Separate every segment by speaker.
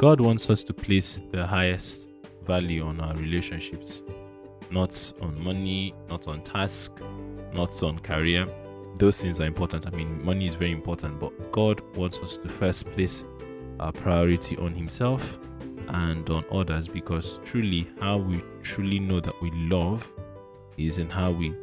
Speaker 1: God wants us to place the highest value on our relationships, not on money, not on task, not on career. Those things are important. I mean, money is very important, but God wants us to first place our priority on Himself and on others because truly, how we truly know that we love is in how we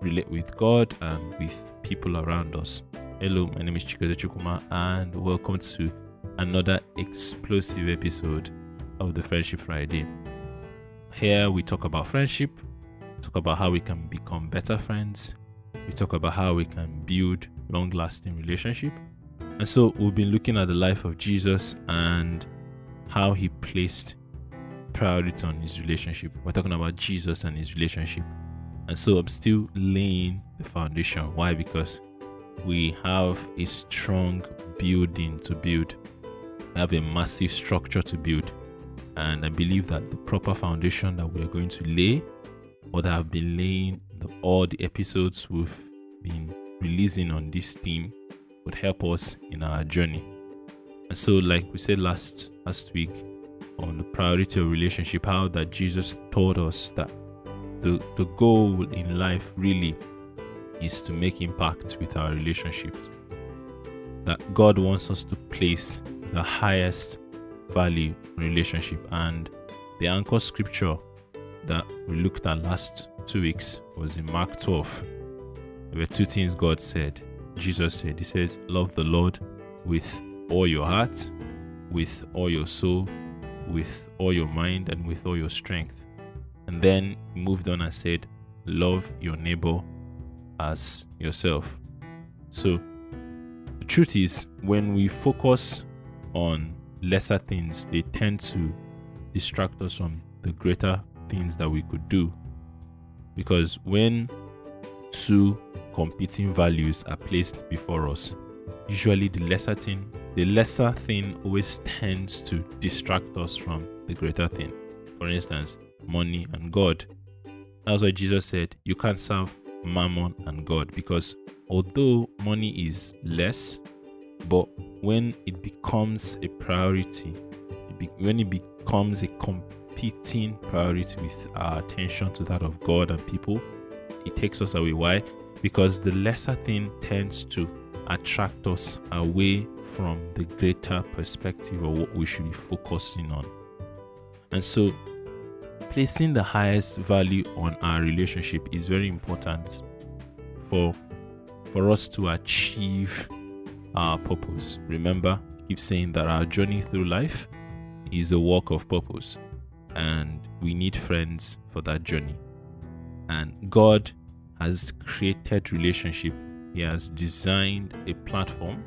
Speaker 1: relate with God and with people around us. Hello, my name is Chikoze Chukuma, and welcome to another explosive episode of the Friendship Friday. Here we talk about friendship, talk about how we can become better friends, we talk about how we can build long lasting relationship. And so we've been looking at the life of Jesus and how he placed priority on his relationship. We're talking about Jesus and his relationship. And so I'm still laying the foundation. Why? Because we have a strong building to build. We have a massive structure to build. And I believe that the proper foundation that we are going to lay, or that I've been laying, the, all the episodes we've been releasing on this theme, would help us in our journey. And so, like we said last last week on the priority of relationship, how that Jesus taught us that the the goal in life really is to make impact with our relationships. That God wants us to place the highest value relationship. And the anchor scripture that we looked at last two weeks was in Mark 12. There were two things God said. Jesus said, He said, Love the Lord with all your heart, with all your soul, with all your mind, and with all your strength. And then he moved on and said, Love your neighbor as yourself. So, the truth is, when we focus on lesser things, they tend to distract us from the greater things that we could do. Because when two competing values are placed before us, usually the lesser thing, the lesser thing always tends to distract us from the greater thing. For instance, money and God. That's why Jesus said, You can't serve mammon and God because although money is less, but when it becomes a priority, when it becomes a competing priority with our attention to that of God and people, it takes us away. Why? Because the lesser thing tends to attract us away from the greater perspective of what we should be focusing on. And so, placing the highest value on our relationship is very important for for us to achieve our purpose. Remember, keep saying that our journey through life is a walk of purpose, and we need friends for that journey. And God has created relationship. He has designed a platform.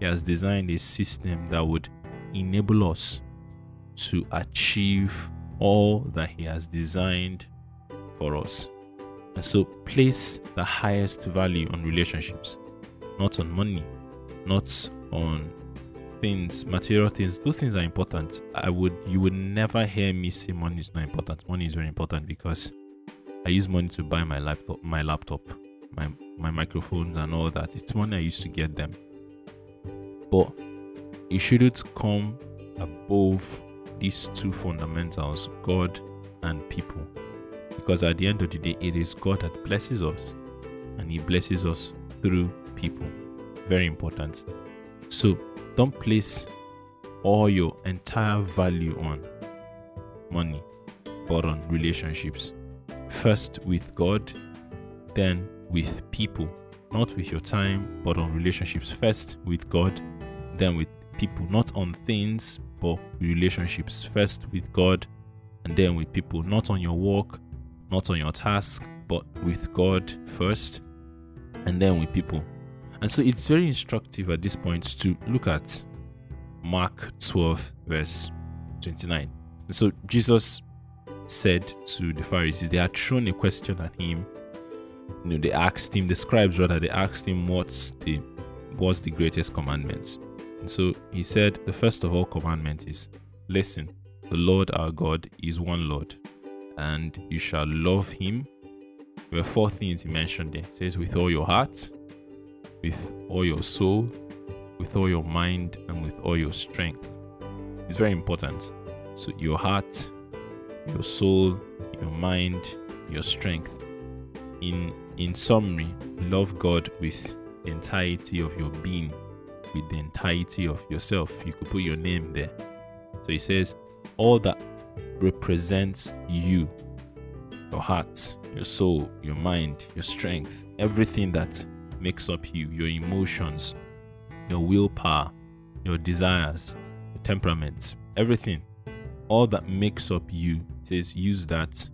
Speaker 1: He has designed a system that would enable us to achieve all that He has designed for us. And so place the highest value on relationships, not on money, not on things, material things. Those things are important. I would you would never hear me say money is not important. Money is very important because I use money to buy my laptop, my laptop, my my microphones and all that. It's money I used to get them. But it shouldn't come above these two fundamentals, God and people. Because at the end of the day, it is God that blesses us, and He blesses us through people. Very important. So don't place all your entire value on money, but on relationships. First with God, then with people. Not with your time, but on relationships. First with God, then with people. Not on things, but relationships. First with God, and then with people. Not on your work, not on your task, but with God first, and then with people. And so it's very instructive at this point to look at Mark 12, verse 29. And so Jesus said to the Pharisees, they had thrown a question at him. You know, they asked him, the scribes rather, they asked him what's the what's the greatest commandments. And so he said, the first of all commandments is listen, the Lord our God is one Lord, and you shall love him. There were four things he mentioned there. It says, with all your heart, with all your soul, with all your mind, and with all your strength. It's very important. So your heart, your soul, your mind, your strength. In in summary, love God with the entirety of your being, with the entirety of yourself. You could put your name there. So he says, all that represents you, your heart, your soul, your mind, your strength, everything that makes up you, your emotions, your willpower, your desires, your temperaments, everything, all that makes up you, says use that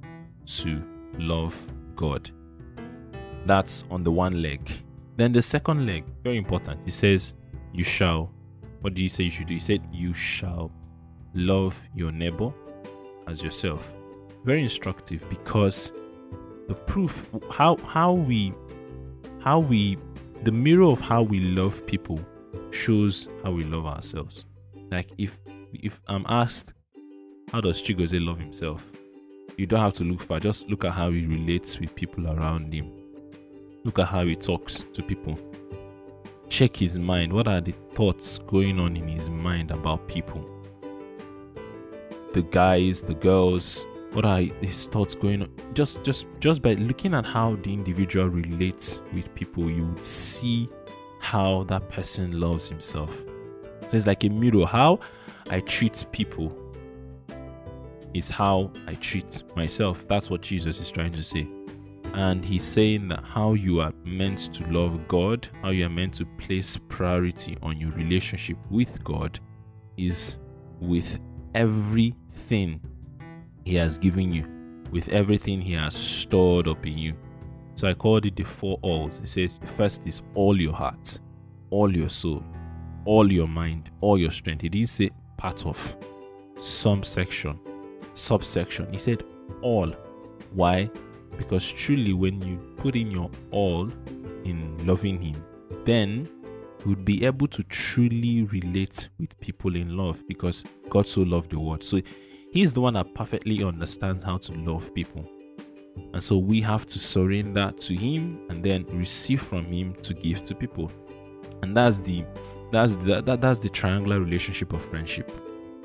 Speaker 1: to love God. That's on the one leg. Then the second leg, very important. He says, You shall. What do you say you should do? He said, You shall love your neighbor as yourself. Very instructive because the proof how how we how we the mirror of how we love people shows how we love ourselves. Like if if I'm asked how does Chigoze love himself? You don't have to look far, just look at how he relates with people around him. Look at how he talks to people. Check his mind. What are the thoughts going on in his mind about people? The guys, the girls, what are his thoughts going on? Just just just by looking at how the individual relates with people, you would see how that person loves himself. So it's like a mirror. How I treat people is how I treat myself. That's what Jesus is trying to say. And he's saying that how you are meant to love God, how you are meant to place priority on your relationship with God, is with everything He has given you, with everything He has stored up in you. So I called it the four alls. It says, first is all your heart, all your soul, all your mind, all your strength. He didn't say part of, some section, subsection. He said all. Why? Because truly, when you put in your all in loving Him, then you would be able to truly relate with people in love because God so loved the world. So He's the one that perfectly understands how to love people. And so we have to surrender to Him and then receive from Him to give to people. And that's the that's the, that, that's the triangular relationship of friendship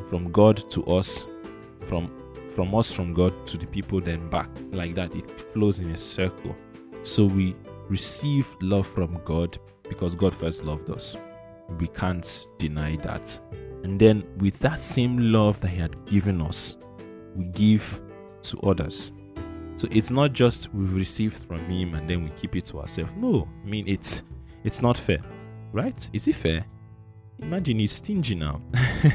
Speaker 1: from God to us, from from us from God to the people, then back like that. It flows in a circle. So we receive love from God because God first loved us. We can't deny that. And then with that same love that He had given us, we give to others. So it's not just we've received from Him and then we keep it to ourselves. No, I mean it's it's not fair, right? Is it fair? Imagine He's stingy now,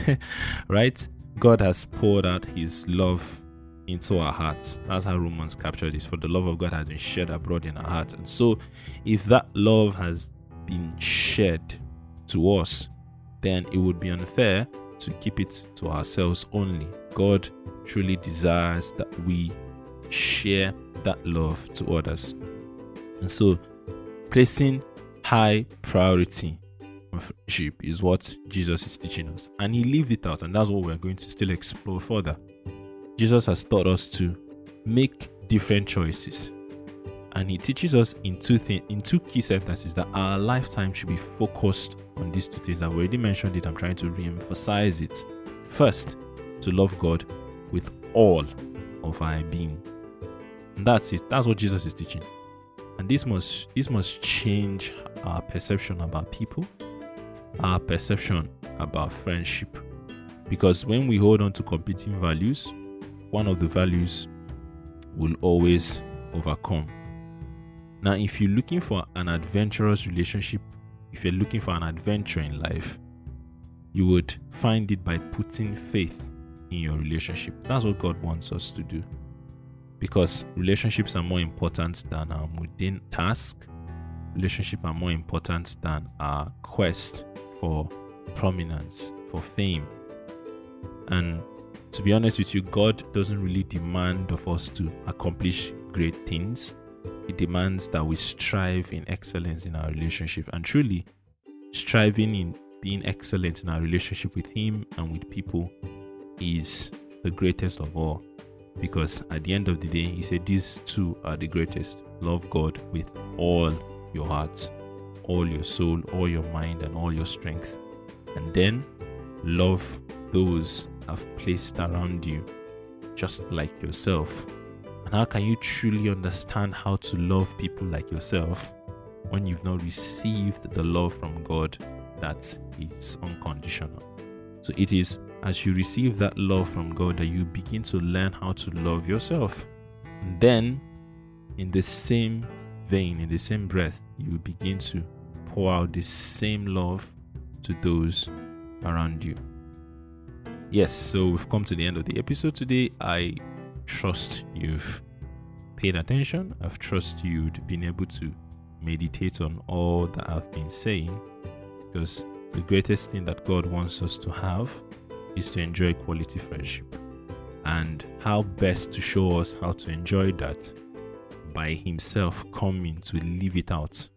Speaker 1: right? God has poured out his love into our hearts. That's how Romans captured this. For the love of God has been shed abroad in our hearts. And so, if that love has been shed to us, then it would be unfair to keep it to ourselves only. God truly desires that we share that love to others. And so, placing high priority on friendship is what Jesus is teaching us. And he lived it out, and that's what we're going to still explore further. Jesus has taught us to make different choices. And he teaches us in two things, in two key sentences that our lifetime should be focused on these two things. I've already mentioned it, I'm trying to re-emphasize it. First, to love God with all of our being. And that's it. That's what Jesus is teaching. And this must this must change our perception about people our perception about friendship. Because when we hold on to competing values, one of the values will always overcome. Now, if you're looking for an adventurous relationship, if you're looking for an adventure in life, you would find it by putting faith in your relationship. That's what God wants us to do. Because relationships are more important than our mundane task, relationships are more important than our quest for prominence, for fame. And to be honest with you, God doesn't really demand of us to accomplish great things. He demands that we strive in excellence in our relationship. And truly, striving in being excellent in our relationship with Him and with people is the greatest of all. Because at the end of the day, He said these two are the greatest love God with all your heart, all your soul, all your mind, and all your strength. And then love those have placed around you, just like yourself? And how can you truly understand how to love people like yourself when you've not received the love from God that is unconditional? So it is as you receive that love from God that you begin to learn how to love yourself. And then, in the same vein, in the same breath, you begin to pour out the same love to those around you. Yes, so we've come to the end of the episode today. I trust you've paid attention. I've trust you've been able to meditate on all that I've been saying because the greatest thing that God wants us to have is to enjoy quality friendship. And how best to show us how to enjoy that by Himself coming to live it out.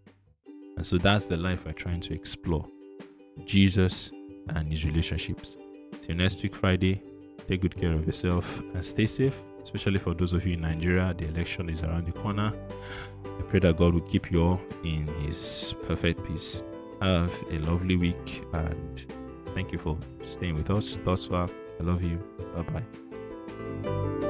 Speaker 1: And so that's the life we're trying to explore Jesus and His relationships. Till next week, Friday, take good care of yourself and stay safe, especially for those of you in Nigeria. The election is around the corner. I pray that God will keep you all in His perfect peace. Have a lovely week and thank you for staying with us thus far. I love you. Bye bye.